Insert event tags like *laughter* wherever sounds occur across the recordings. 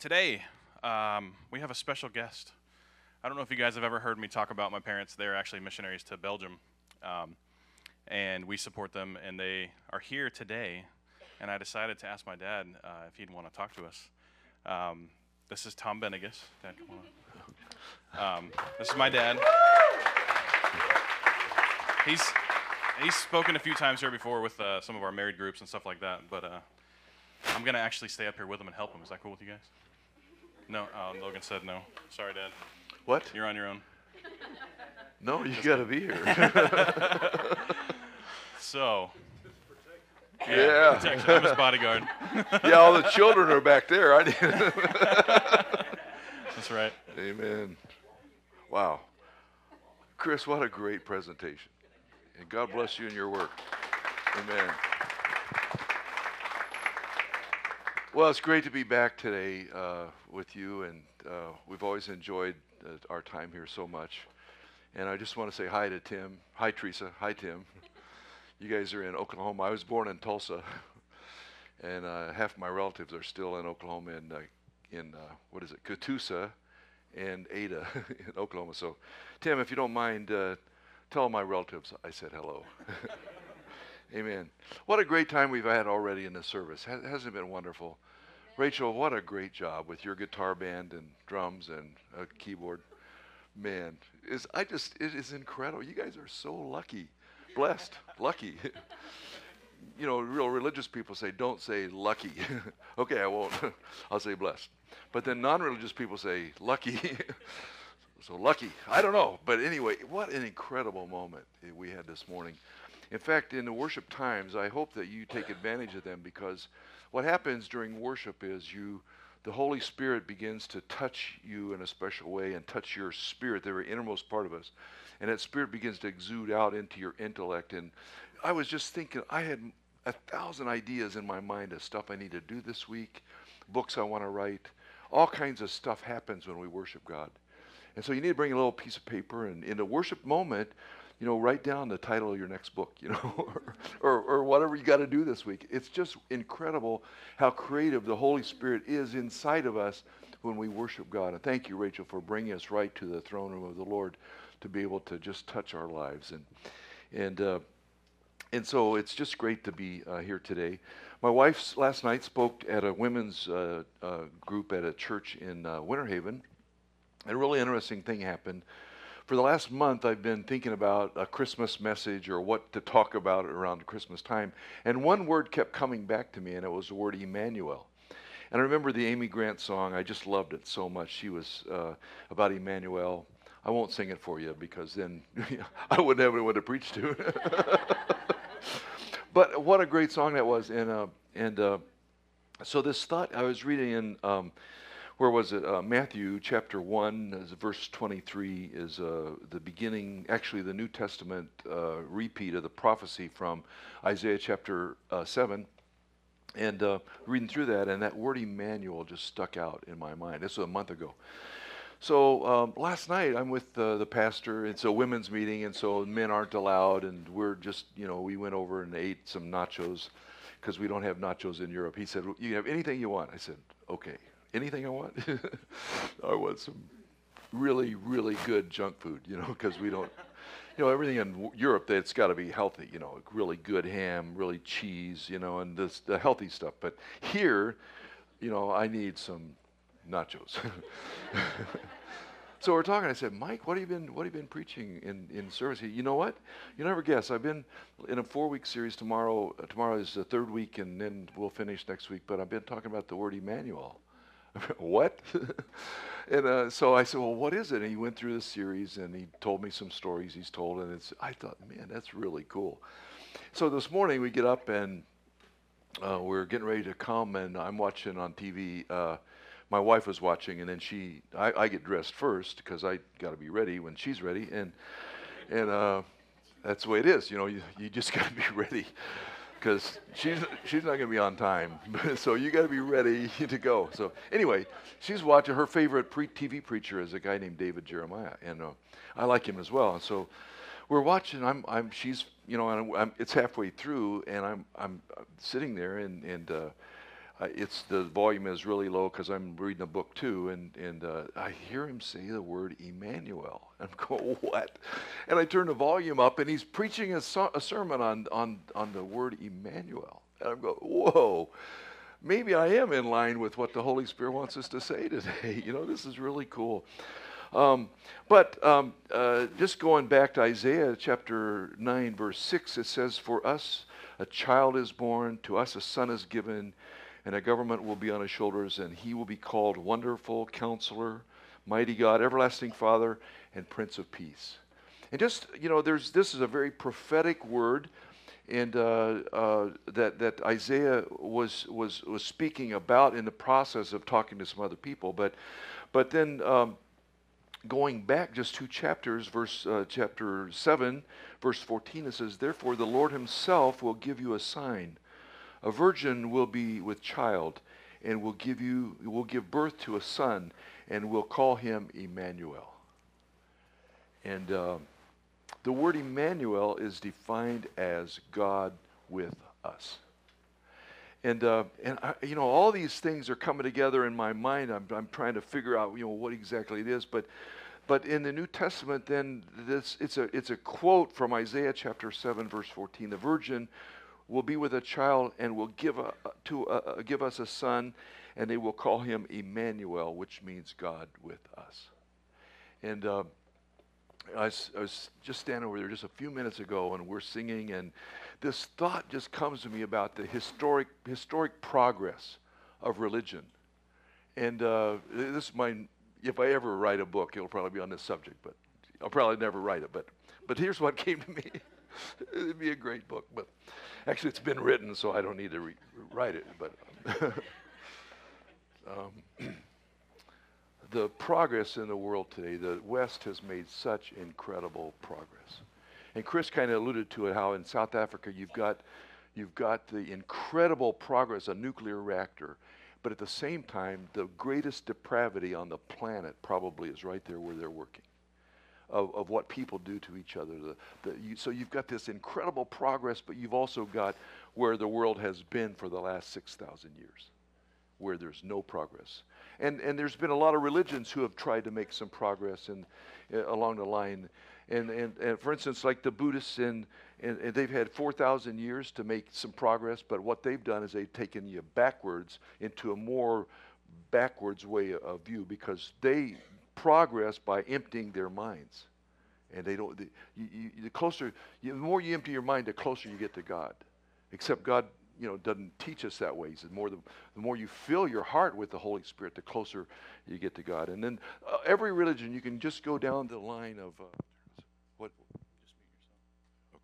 today um, we have a special guest. I don't know if you guys have ever heard me talk about my parents. They're actually missionaries to Belgium, um, and we support them. And they are here today. And I decided to ask my dad uh, if he'd want to talk to us. Um, this is Tom Benegas. Dad, come on. Um, this is my dad. He's he's spoken a few times here before with uh, some of our married groups and stuff like that. But uh, I'm gonna actually stay up here with him and help him. Is that cool with you guys? No, uh, Logan said no. Sorry, Dad. What? You're on your own. No, you got to be here. *laughs* So. Yeah. protection. I'm his bodyguard. *laughs* yeah, all the children are back there. I. That's right. Amen. Wow. Chris, what a great presentation. And God bless you in your work. Amen. Well, it's great to be back today uh, with you, and uh, we've always enjoyed uh, our time here so much. And I just want to say hi to Tim. Hi, Teresa. Hi, Tim. You guys are in Oklahoma. I was born in Tulsa, and uh, half my relatives are still in Oklahoma in, uh, in uh, what is it, Catoosa and Ada *laughs* in Oklahoma. So, Tim, if you don't mind, tell my relatives I said hello. *laughs* Amen. What a great time we've had already in this service. Has, hasn't it been wonderful? Rachel, what a great job with your guitar band and drums and a keyboard. Man, is I just it is incredible. You guys are so lucky, blessed, lucky. *laughs* you know, real religious people say don't say lucky. *laughs* okay, I won't. *laughs* I'll say blessed. But then non-religious people say lucky. so lucky. I don't know, but anyway, what an incredible moment we had this morning. In fact, in the worship times, I hope that you take advantage of them because what happens during worship is you the Holy Spirit begins to touch you in a special way and touch your spirit, the very innermost part of us. And that spirit begins to exude out into your intellect. And I was just thinking, I had a thousand ideas in my mind of stuff I need to do this week, books I want to write. All kinds of stuff happens when we worship God. And so you need to bring a little piece of paper. And in a worship moment, you know, write down the title of your next book, you know, *laughs* or, or, whatever you got to do this week. It's just incredible how creative the Holy Spirit is inside of us when we worship God. And thank you, Rachel, for bringing us right to the throne room of the Lord to be able to just touch our lives. And, and, uh, and so it's just great to be uh, here today. My wife last night spoke at a women's uh, uh group at a church in uh, Winter Haven. And a really interesting thing happened for the last month, I've been thinking about a Christmas message or what to talk about around Christmas time. And one word kept coming back to me, and it was the word Emmanuel. And I remember the Amy Grant song. I just loved it so much. She was uh, about Emmanuel. I won't sing it for you because then *laughs* I wouldn't have anyone to preach to. *laughs* but what a great song that was. And, uh, and uh, so this thought, I was reading in um, where was it? Uh, Matthew chapter 1, verse 23 is uh, the beginning, actually, the New Testament uh, repeat of the prophecy from Isaiah chapter uh, 7. And uh, reading through that, and that word Emmanuel just stuck out in my mind. This was a month ago. So um, last night I'm with uh, the pastor. It's a women's meeting, and so men aren't allowed. And we're just, you know, we went over and ate some nachos because we don't have nachos in Europe. He said, "You have anything you want?" I said, "Okay." Anything I want. *laughs* I want some really, really good junk food, you know, because we don't, you know, everything in Europe, it's got to be healthy, you know, really good ham, really cheese, you know, and this, the healthy stuff. But here, you know, I need some nachos. *laughs* so we're talking. I said, Mike, what have you been, what have you been preaching in, in service? He, you know what? You never guess. I've been in a four-week series. Tomorrow, uh, tomorrow is the third week, and then we'll finish next week. But I've been talking about the word Emmanuel. *laughs* what? *laughs* and uh, so I said, well, what is it? And he went through the series and he told me some stories he's told. And it's, I thought, man, that's really cool. So this morning we get up and uh, we're getting ready to come and I'm watching on TV. Uh, my wife was watching and then she, I, I get dressed first because I got to be ready when she's ready. And, and uh, that's the way it is. You know, you, you just *laughs* got to be ready because she's she's not going to be on time. *laughs* so you got to be ready *laughs* to go. So anyway, she's watching. Her favorite pre- TV preacher is a guy named David Jeremiah, and uh, I like him as well. And so we're watching. I'm I'm she's you know and I'm, it's halfway through, and I'm I'm sitting there, and and uh, uh, it's the volume is really low because I'm reading a book too, and and uh, I hear him say the word Emmanuel. I'm *laughs* going what? And I turn the volume up, and he's preaching a, so- a sermon on on on the word Emmanuel, and I'm going whoa. Maybe I am in line with what the Holy Spirit wants us to say today. *laughs* You know, this is really cool. Um, but um, uh, just going back to Isaiah chapter 9, verse 6, it says, For us a child is born, to us a son is given, and a government will be on his shoulders, and he will be called Wonderful Counselor, Mighty God, Everlasting Father, and Prince of Peace. And just, you know, there's, this is a very prophetic word and uh, uh, that, that Isaiah was, was, was speaking about in the process of talking to some other people. But, but then um, going back just two chapters, verse uh, chapter 7, verse 14, it says, Therefore the Lord himself will give you a sign. A virgin will be with child and will give you will give birth to a son and will call him Emmanuel. And uh, the word Emmanuel is defined as God with us. And, uh, and I, you know, all these things are coming together in my mind. I'm, I'm trying to figure out, you know, what exactly it is. But, but in the New Testament, then this, it's, a, it's a quote from Isaiah chapter 7, verse 14. The virgin will be with a child and will give, a, to a, give us a son, and they will call him Emmanuel, which means God with us. And uh, I, was, I was just standing over there just a few minutes ago, and we're singing, and this thought just comes to me about the historic, historic progress of religion. And uh, this is my, if I ever write a book, it'll probably be on this subject, but I'll probably never write it. But, but here's what *laughs* came to me. *laughs* It'd be a great book, but actually it's been written, so I don't need to re- write it. But *laughs* um, *clears throat* the progress in the world today, the West has made such incredible progress. And Chris kind of alluded to it how in South Africa you've got you've got the incredible progress a nuclear reactor, but at the same time the greatest depravity on the planet probably is right there where they're working. Of, of what people do to each other. The, the, you, so you've got this incredible progress, but you've also got where the world has been for the last 6,000 years, where there's no progress. And, and there's been a lot of religions who have tried to make some progress in, uh, along the line. And, and, and for instance, like the Buddhists, and, and they've had 4,000 years to make some progress, but what they've done is they've taken you backwards into a more backwards way of view because they progress by emptying their minds. And they don't, the, you, you, the closer, you, the more you empty your mind, the closer you get to God. Except God, you know, doesn't teach us that way. He says more the, the more you fill your heart with the Holy Spirit, the closer you get to God. And then uh, every religion, you can just go down the line of uh, what? Okay.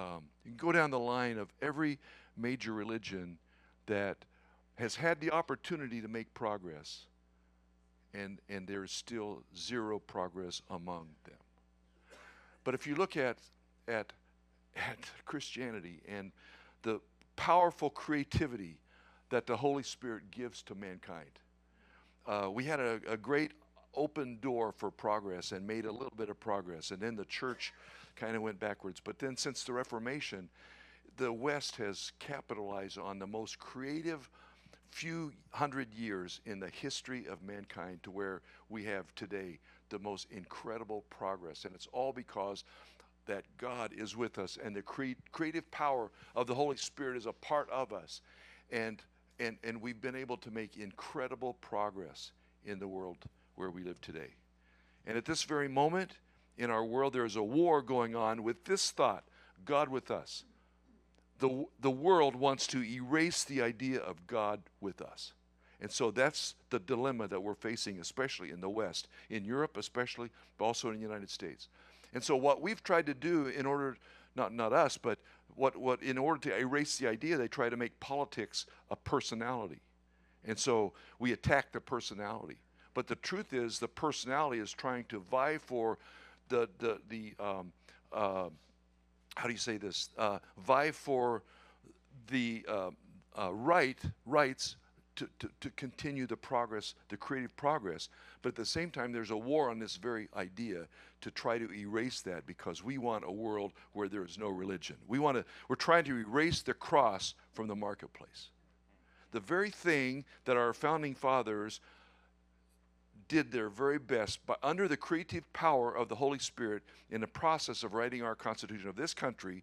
Um, you can go down the line of every major religion that has had the opportunity to make progress and, and there's still zero progress among them. But if you look at, at, at Christianity and the powerful creativity that the Holy Spirit gives to mankind, uh, we had a, a great open door for progress and made a little bit of progress. And then the church kind of went backwards. But then since the Reformation, the West has capitalized on the most creative few hundred years in the history of mankind to where we have today the most incredible progress. And it's all because that God is with us and the cre- creative power of the Holy Spirit is a part of us. And, and, and we've been able to make incredible progress in the world where we live today. And at this very moment in our world, there is a war going on with this thought God with us the, the world wants to erase the idea of God with us. And so that's the dilemma that we're facing, especially in the West, in Europe, especially, but also in the United States. And so, what we've tried to do in order, not, not us, but what, what, in order to erase the idea, they try to make politics a personality. And so, we attack the personality. But the truth is, the personality is trying to vie for the, the, the um, uh, how do you say this? Uh, vie for the uh, uh, right rights to, to, to continue the progress, the creative progress. But at the same time, there's a war on this very idea to try to erase that because we want a world where there is no religion. We want to, we're trying to erase the cross from the marketplace. The very thing that our founding fathers did their very best but under the creative power of the Holy Spirit in the process of writing our Constitution of this country.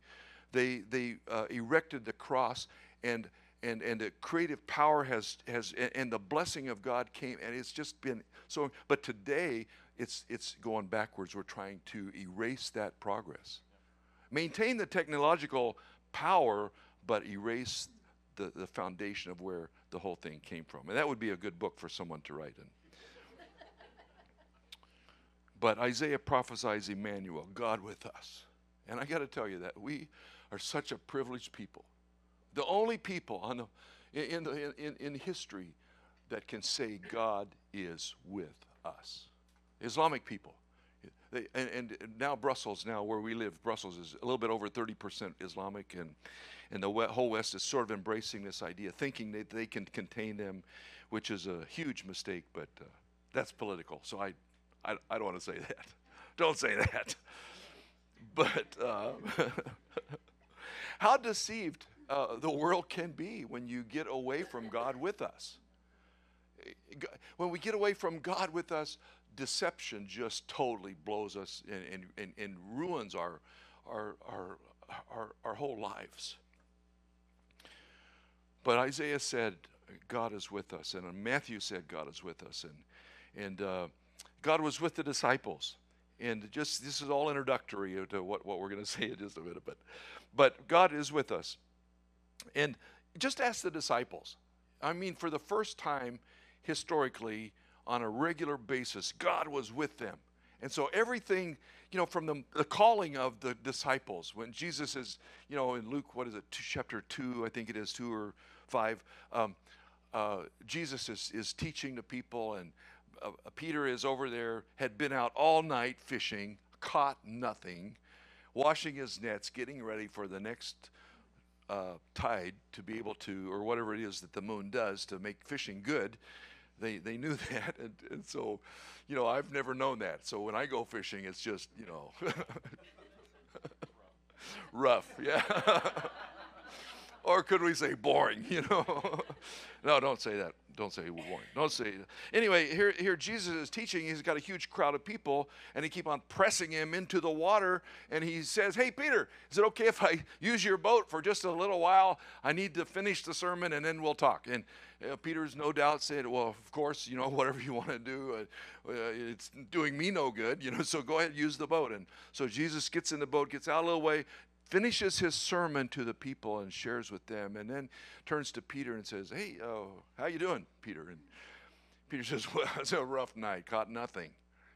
They, they uh, erected the cross and and and the creative power has has and the blessing of God came and it's just been so but today it's it's going backwards. We're trying to erase that progress. Maintain the technological power but erase the, the foundation of where the whole thing came from. And that would be a good book for someone to write in but Isaiah prophesies Emmanuel God with us and I got to tell you that we are such a privileged people the only people on the, in, in, in history that can say God is with us. Islamic people. They, and, and, now Brussels, now where we live, Brussels is a little bit over 30% Islamic, and, and the whole West is sort of embracing this idea, thinking that they can contain them, which is a huge mistake, but uh, that's political. So I, I, I don't want to say that. Don't say that. But uh, *laughs* how deceived uh, the world can be when you get away from God with us. When we get away from God with us, deception just totally blows us and, and, and, and ruins our, our, our, our, our whole lives. But Isaiah said, God is with us. And Matthew said, God is with us. And, and uh, God was with the disciples. And just this is all introductory to what, what we're going *laughs* to say in just a minute. But, but God is with us. And just ask the disciples. I mean, for the first time historically, on a regular basis, God was with them. And so everything, you know, from the, the calling of the disciples, when Jesus is, you know, in Luke, what is it, two, chapter 2, I think it is 2 or 5, um, uh, Jesus is, is teaching the people, and Peter is over there, had been out all night fishing, caught nothing, washing his nets, getting ready for the next uh, tide to be able to, or whatever it is that the moon does to make fishing good. They, they knew *laughs* that. And, and so, you know, I've never known that. So when I go fishing, it's just, you know, *laughs* rough. Yeah. *laughs* or could we say boring, you know? no, don't say that. Don't say boring. Don't say. Anyway, here, here Jesus is teaching. He's got a huge crowd of people, and he keep on pressing him into the water. And he says, "Hey, Peter, is it okay if I use your boat for just a little while? I need to finish the sermon, and then we'll talk." And uh, Peter's no doubt said, "Well, of course, you know, *laughs* whatever you want to do, uh, uh, it's doing me no good, you know. So go ahead, and use the boat." And so Jesus gets in the boat, gets out a little way, finishes his sermon to the people and shares with them and then turns to peter and says hey uh, how you doing peter? And peter *laughs* says well it's a rough night caught nothing.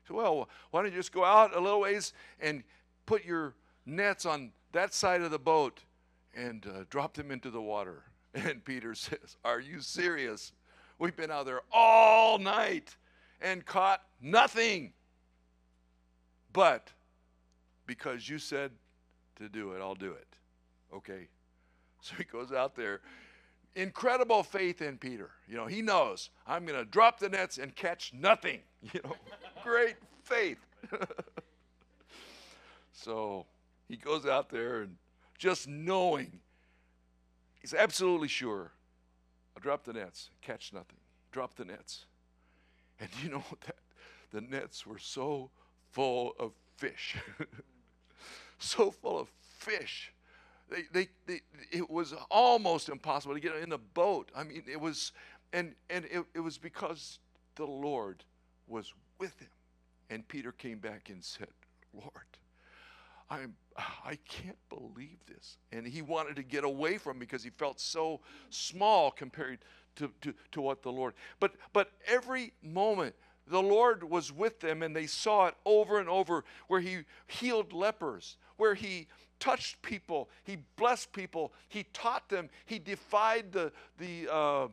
So well why don't you just go out a little ways and put your nets on that side of the boat and uh, drop them into the water? *laughs* And peter *laughs* says are you serious? We've been out there all night and caught nothing. But because you said to do it, I'll do it. Okay. *laughs* So he goes out there. Incredible faith in Peter. You know, he knows I'm going to drop the nets and catch nothing. *laughs* You know, great faith. *laughs* so he goes out there and just knowing, he's absolutely sure I'll drop the nets, catch nothing. Drop the nets. And you know that the nets were so full of fish. So full of fish. They, they, they, it was almost impossible to get in the boat. I mean, it was, and, and it, it was because the Lord was with him. And Peter came back and said, Lord, I'm, I can't believe this. And he wanted to get away from because he felt so small compared to, to, to what the Lord. But, but every moment, the Lord was with them and they saw it over and over where he healed lepers, where he touched people, he blessed people, he taught them, he defied the, the uh,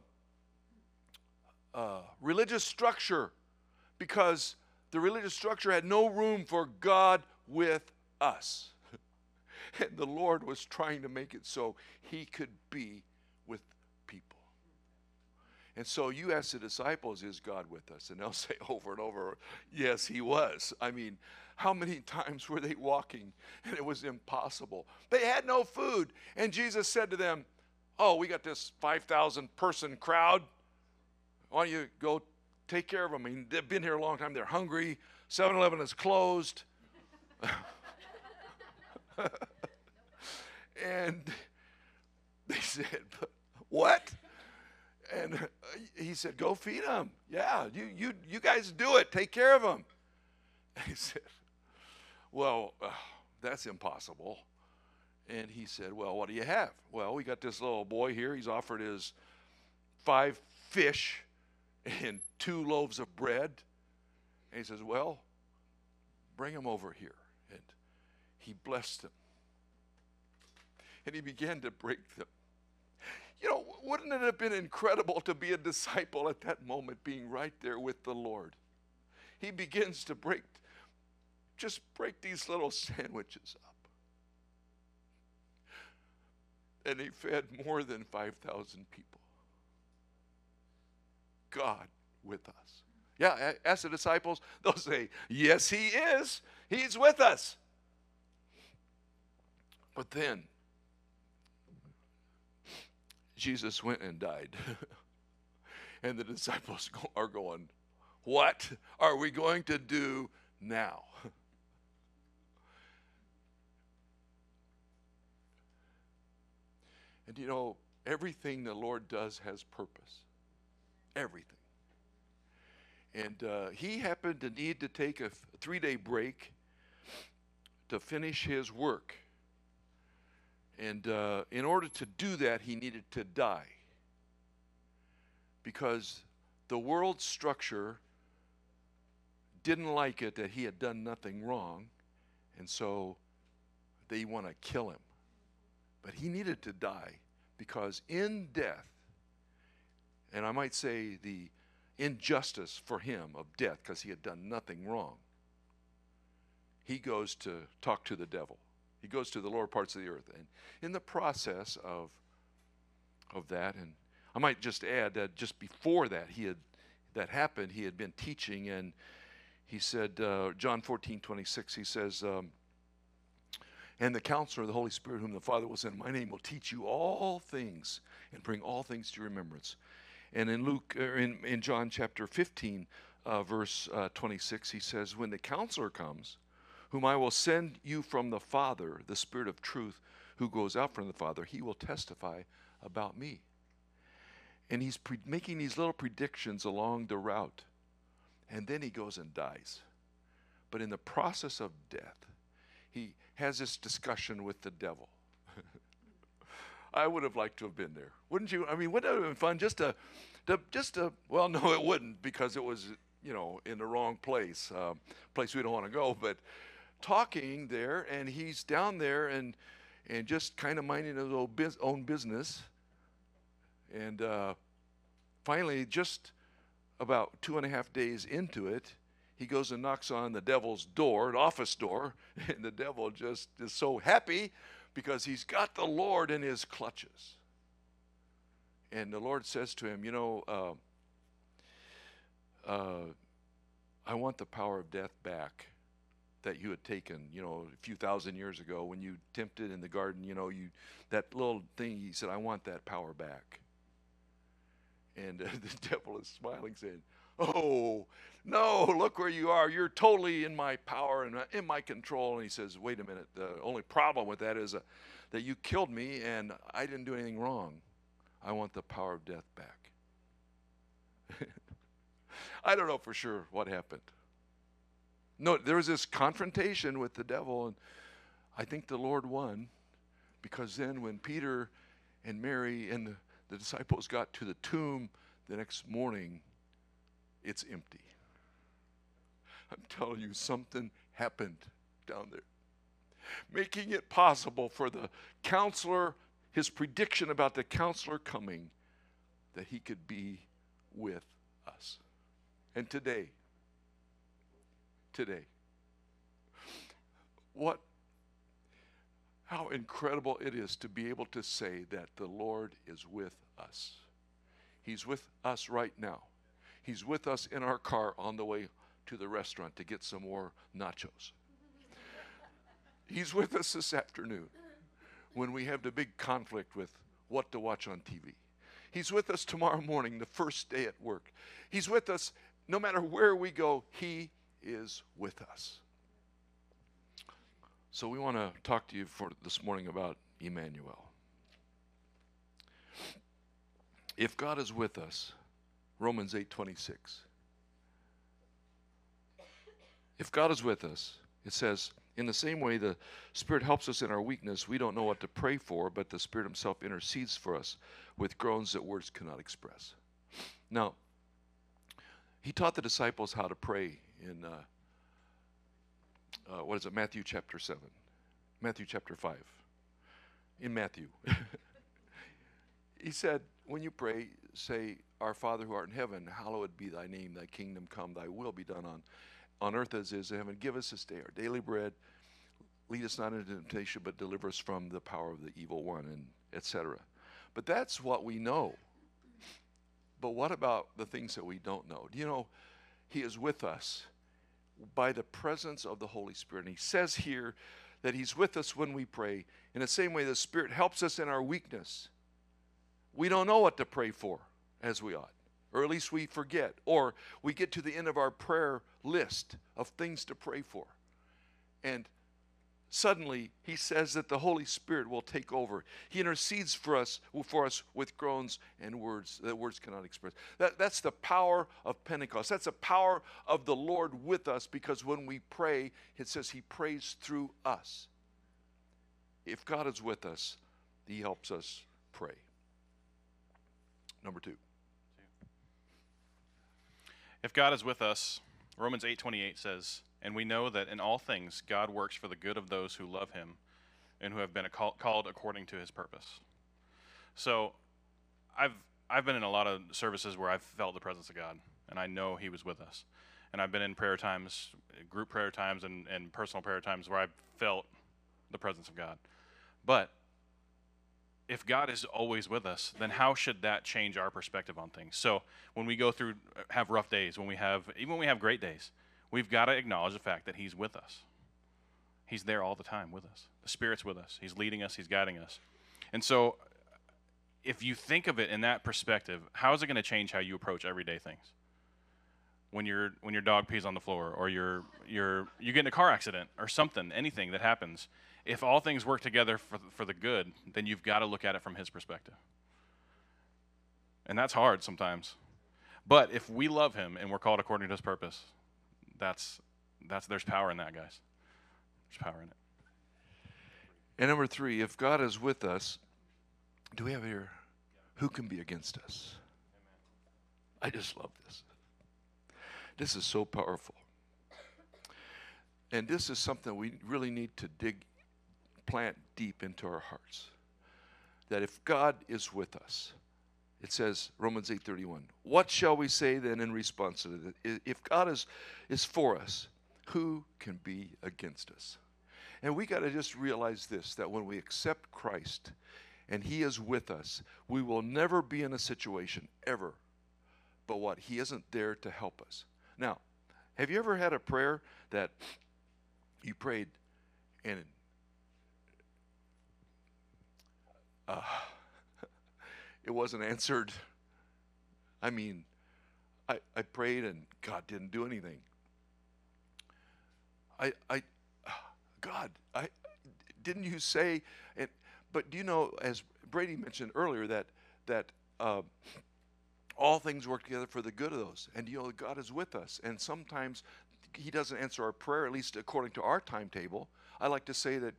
uh, religious structure because the religious structure had no room for God with us. *laughs* and the Lord was trying to make it so he could be with. And so you ask the disciples, is God with us? And they'll *laughs* say over and over, yes, he was. I mean, how many *laughs* times were they walking and it was impossible? They had no food. And Jesus said to them, Oh, we got this 5,000 person crowd. Why don't you go take care of them? I mean, they've been here a long time. They're hungry. 7 Eleven is closed. *laughs* and they said, What? And he said, Go feed them. Yeah, you, you, you guys do it. Take care of them. And *laughs* he said, Well, uh, that's impossible. And he said, Well, what do you have? Well, we got this little boy here. He's offered his five fish and two loaves of bread. And he says, Well, bring him over here. And he blessed them. And he began to break them. You know, wouldn't it have been incredible to be a disciple at that moment, being right there with the Lord? He begins to break, just break these little sandwiches up. And he fed more than 5,000 people. God with us. Yeah, ask the disciples, they'll say, Yes, he is. He's with us. But then, Jesus went and died. *laughs* and the disciples are going, What are we going to do now? *laughs* and you know, everything the Lord does has purpose. Everything. And uh, he happened to need to take a three day break to finish his work. And uh, in order to do that, he needed to die. Because the world structure didn't like it that he had done nothing wrong. And so they want to kill him. But he needed to die because in death, and I might say the injustice for him of death because he had done nothing wrong, he goes to talk to the devil. He goes to the lower parts of the earth. And in the process of, of that, and I might just add that just before that, he had that happened, he had been teaching, and he said, uh, John 14, 26, he says, um, and the counselor, the Holy Spirit, whom the Father will send in my name, will teach you all things and bring all things to remembrance. And in Luke, er, in, in John chapter 15, uh, verse uh, 26, he says, When the counselor comes, whom I will send you from the Father, the Spirit of truth, who goes out from the Father, he will testify about me. And he's pre- making these little predictions along the route. And then he goes and dies. But in the process of death, he has this discussion with the devil. *laughs* I would have liked to have been there, wouldn't you? I mean, wouldn't it have been fun just to, to just to? Well, no, it wouldn't because it was, you know, in the wrong place, uh, place we don't want to go. But talking there, and he's down there and and just kind of minding his own, business. And uh, finally, just about two and a half days into it, he goes and knocks on the devil's door, an office door, *laughs* and the devil just is so happy because he's got the Lord in his clutches. And the Lord says to him, You know, uh, uh, I want the power of death back that you had taken, you know, a few thousand years ago when you tempted in the garden, you know, you that little thing, he said, I want that power back. And uh, *laughs* the devil is smiling, saying, Oh, no, look where you are. You're totally in my power and uh, in my control. And he says, Wait a minute. The only problem with that is uh, that you killed me and I didn't do anything wrong. I want the power of death back. *laughs* I don't know for sure what happened. No, there was this confrontation with the devil, and I think the Lord won because then when Peter and Mary and the, the disciples got to the tomb the next morning, it's empty. I'm telling you, something happened down there, making it possible for the counselor, his prediction about the counselor coming, that he could be with us. And today, today. What, how incredible it is to be able to say that the Lord is with us. He's with us right now. He's with us in our car on the way to the restaurant to get some more nachos. He's with us this afternoon when we have the big conflict with what to watch on TV. He's with us tomorrow morning, the first day at work. He's with us no matter where we go, He is with us. So we want to talk to you for this morning about Emmanuel. If God is with us, Romans 8:26. If God is with us, it says, in the same way the Spirit helps us in our weakness, we don't know what to pray for, but the Spirit Himself intercedes for us with groans that words cannot express. Now, He taught the disciples how to pray in, uh, uh, what is it, Matthew chapter 7, Matthew chapter 5. In Matthew. *laughs* he said, when you pray, say, Our Father who art in heaven, hallowed be thy name, thy kingdom come, thy will be done on, on earth as is in heaven. Give us this day our daily bread. Lead us not into temptation, but deliver us from the power of the evil one, and etc. But that's what we know. But what about the things that we don't know? Do you know He is with us by the presence of the Holy Spirit? And He says here that He's with us when we pray. In the same way, the Spirit helps us in our weakness. We don't know what to pray for as we ought, or at least we forget, or we get to the end of our prayer list of things to pray for. And suddenly he says that the Holy Spirit will take over. He intercedes for us for us with groans and words that words cannot express. That, that's the power of Pentecost. That's the power of the Lord with us because when we pray, it says he prays through us. If God is with us, he helps us pray. Number two. If God is with us, Romans 8:28 says, "And we know that in all things God works for the good of those who love him and who have been called according to his purpose." So, I've I've been in a lot of services where I've felt the presence of God and I know he was with us. And I've been in prayer times, group prayer times and, and personal prayer times where I've felt the presence of God. But if God is always with us, then how should that change our perspective on things? So when we go through, have rough days, when we have, even when we have great days, we've got to acknowledge the fact that He's with us. He's there all the time with us. The Spirit's with us. He's leading us. He's guiding us. And so, if you think of it in that perspective, how is it going to change how you approach everyday things? When your when your dog pees on the floor, or you're you're you get in a car accident, or something, anything that happens, if all things work together for, for the good, then you've got to look at it from his perspective. And that's hard sometimes. But if we love him and we're called according to his purpose, that's that's there's power in that, guys. There's power in it. And number three, if God is with us, do we have here who can be against us? I just love this. This is so powerful. And this is something we really need to dig plant deep into our hearts that if God is with us, it says Romans 8:31. What shall we say then in response to that? If God is is for us, who can be against us? And we got to just realize this that when we accept Christ and he is with us, we will never be in a situation ever but what he isn't there to help us. Now, have you ever had a prayer that you prayed and uh, it wasn't answered. I mean, I, I prayed and God didn't do anything. I, I, *sighs* God, I, didn't you say? but do you know, as Brady mentioned earlier, that that uh, all things work together for the good of those, and you know, God is with us. And sometimes He doesn't answer our prayer, at least according to our timetable. I like to say that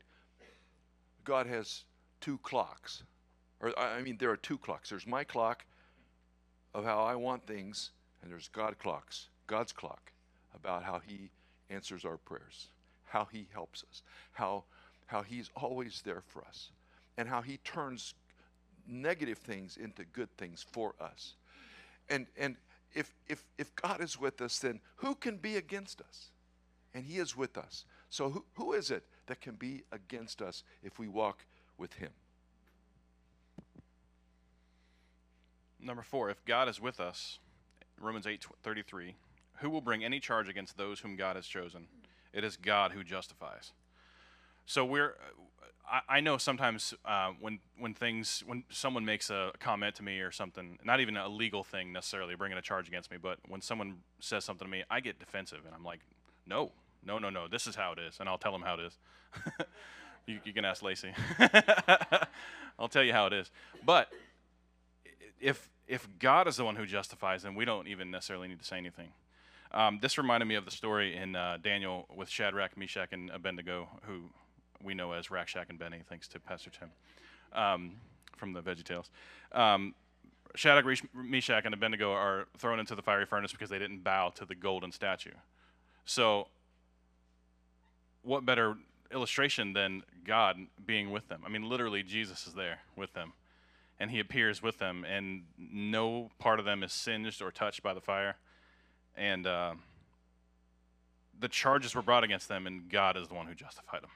God has two clocks. Or, I mean, there are two clocks. There's my clock of how I want things, and there's God clocks, God's clock about how He answers our prayers, how He helps us, how, how He's always there for us, and how He turns negative things into good things for us. And, and if, if, if God is with us, then who can be against us? And He is with us. So, who, who is it that can be against us if we walk with Him? Number four, if God is with us, Romans 8 33, who will bring any charge against those whom God has chosen? It is God who justifies. So we're, I, I know sometimes uh, when when things when someone makes a comment to me or something, not even a legal thing necessarily, bringing a charge against me, but when someone says something to me, I get defensive and I'm like, no, no, no, no, this is how it is, and I'll tell them how it is. *laughs* you, you can ask Lacey. *laughs* I'll tell you how it is. But if if God is the one who justifies, then we don't even necessarily need to say anything. Um, this reminded me of the story in uh, Daniel with Shadrach, Meshach, and Abednego, who we know as Rack, Shack and Benny, thanks to Pastor Tim um, from the Veggie Tales. Um, Shadrach, Meshach, and Abednego are thrown into the fiery furnace because they didn't bow to the golden statue. So, what better illustration than God being with them? I mean, literally, Jesus is there with them, and he appears with them, and no part of them is singed or touched by the fire. And uh, the charges were brought against them, and God is the one who justified them.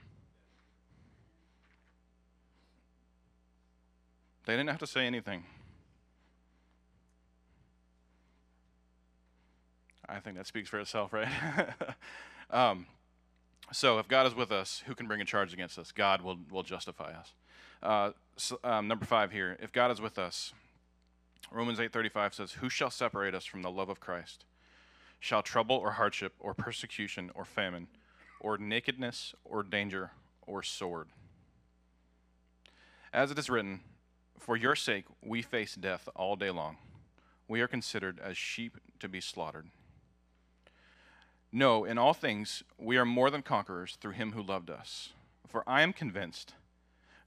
They didn't have to say anything. I think that speaks for itself, right? *laughs* um, so, if God is with us, who can bring a charge against us? God will, will justify us. Uh, um, number five here, if God is with us, Romans 8:35 says, "Who shall separate us from the love of Christ? Shall trouble or hardship or persecution or famine or nakedness or danger or sword?" As it is written, for your sake, we face death all day long. We are considered as sheep to be slaughtered. No, in all things, we are more than conquerors through him who loved us. For I am convinced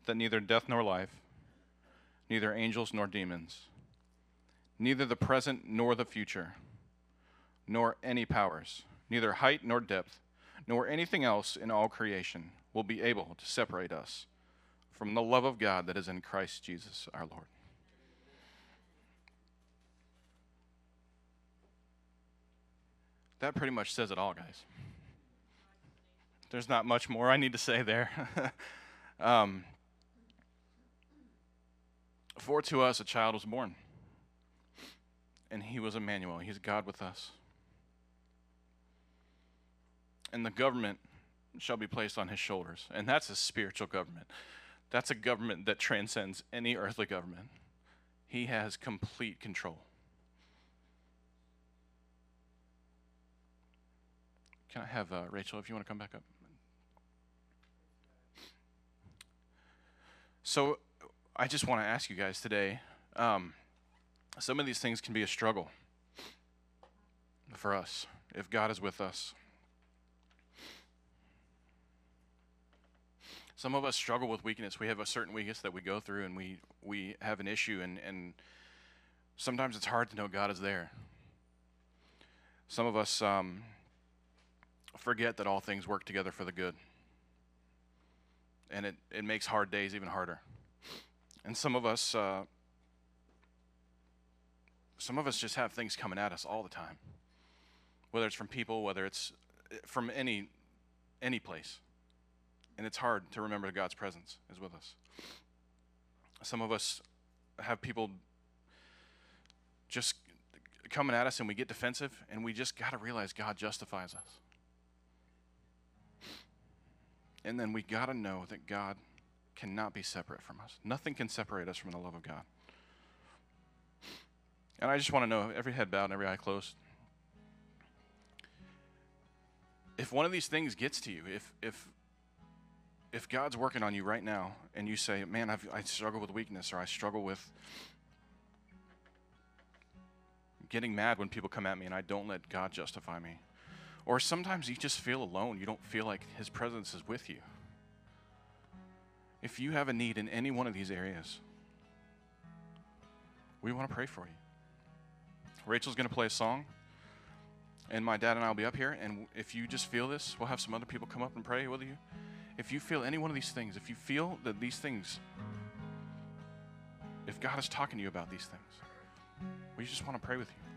that neither death nor life, neither angels nor demons, neither the present nor the future, nor any powers, neither height nor depth, nor anything else in all creation will be able to separate us from the love of God that is in Christ Jesus our Lord. That pretty much says it all, guys. There's not much more I need to say there. *laughs* um, for to us a child was born, and he was Emmanuel. He's God with us. And the government shall be placed on his shoulders, and that's a spiritual government. That's a government that transcends any earthly government. He has complete control. Can I have uh, Rachel, if you want to come back up? So, I just want to ask you guys today um, some of these things can be a struggle for us if God is with us. some of us struggle with weakness. We have a certain weakness that we go through, and we we have an issue, and and sometimes it's hard to know God is there. Some of us um, forget that all things work together for the good, and it it makes hard days even harder. And some of us. Uh, some of us just have things coming at us all the time whether it's from people whether it's eh, from any any place and it's hard to remember God's presence is with us. Some of us have people just coming at us and we get defensive and we just got to realize God justifies us. And then we got to know that God cannot be separate from us. Nothing can separate us from the love of God. And I just want to know every head bowed and every eye closed. If one of these things gets to you, if if if God's working on you right now and you say, man, I've, I struggle with weakness or I struggle with getting mad when people come at me and I don't let God justify me. Or sometimes you just feel alone. You don't feel like His presence is with you. If you have a need in any one of these areas, we want to pray for you. Rachel's going to play a song, and my dad and I will be up here. And if you just feel this, we'll have some other people come up and pray with you if you feel any one of these things, if you feel that these things, if God is talking to you about these things, we just want to pray with you.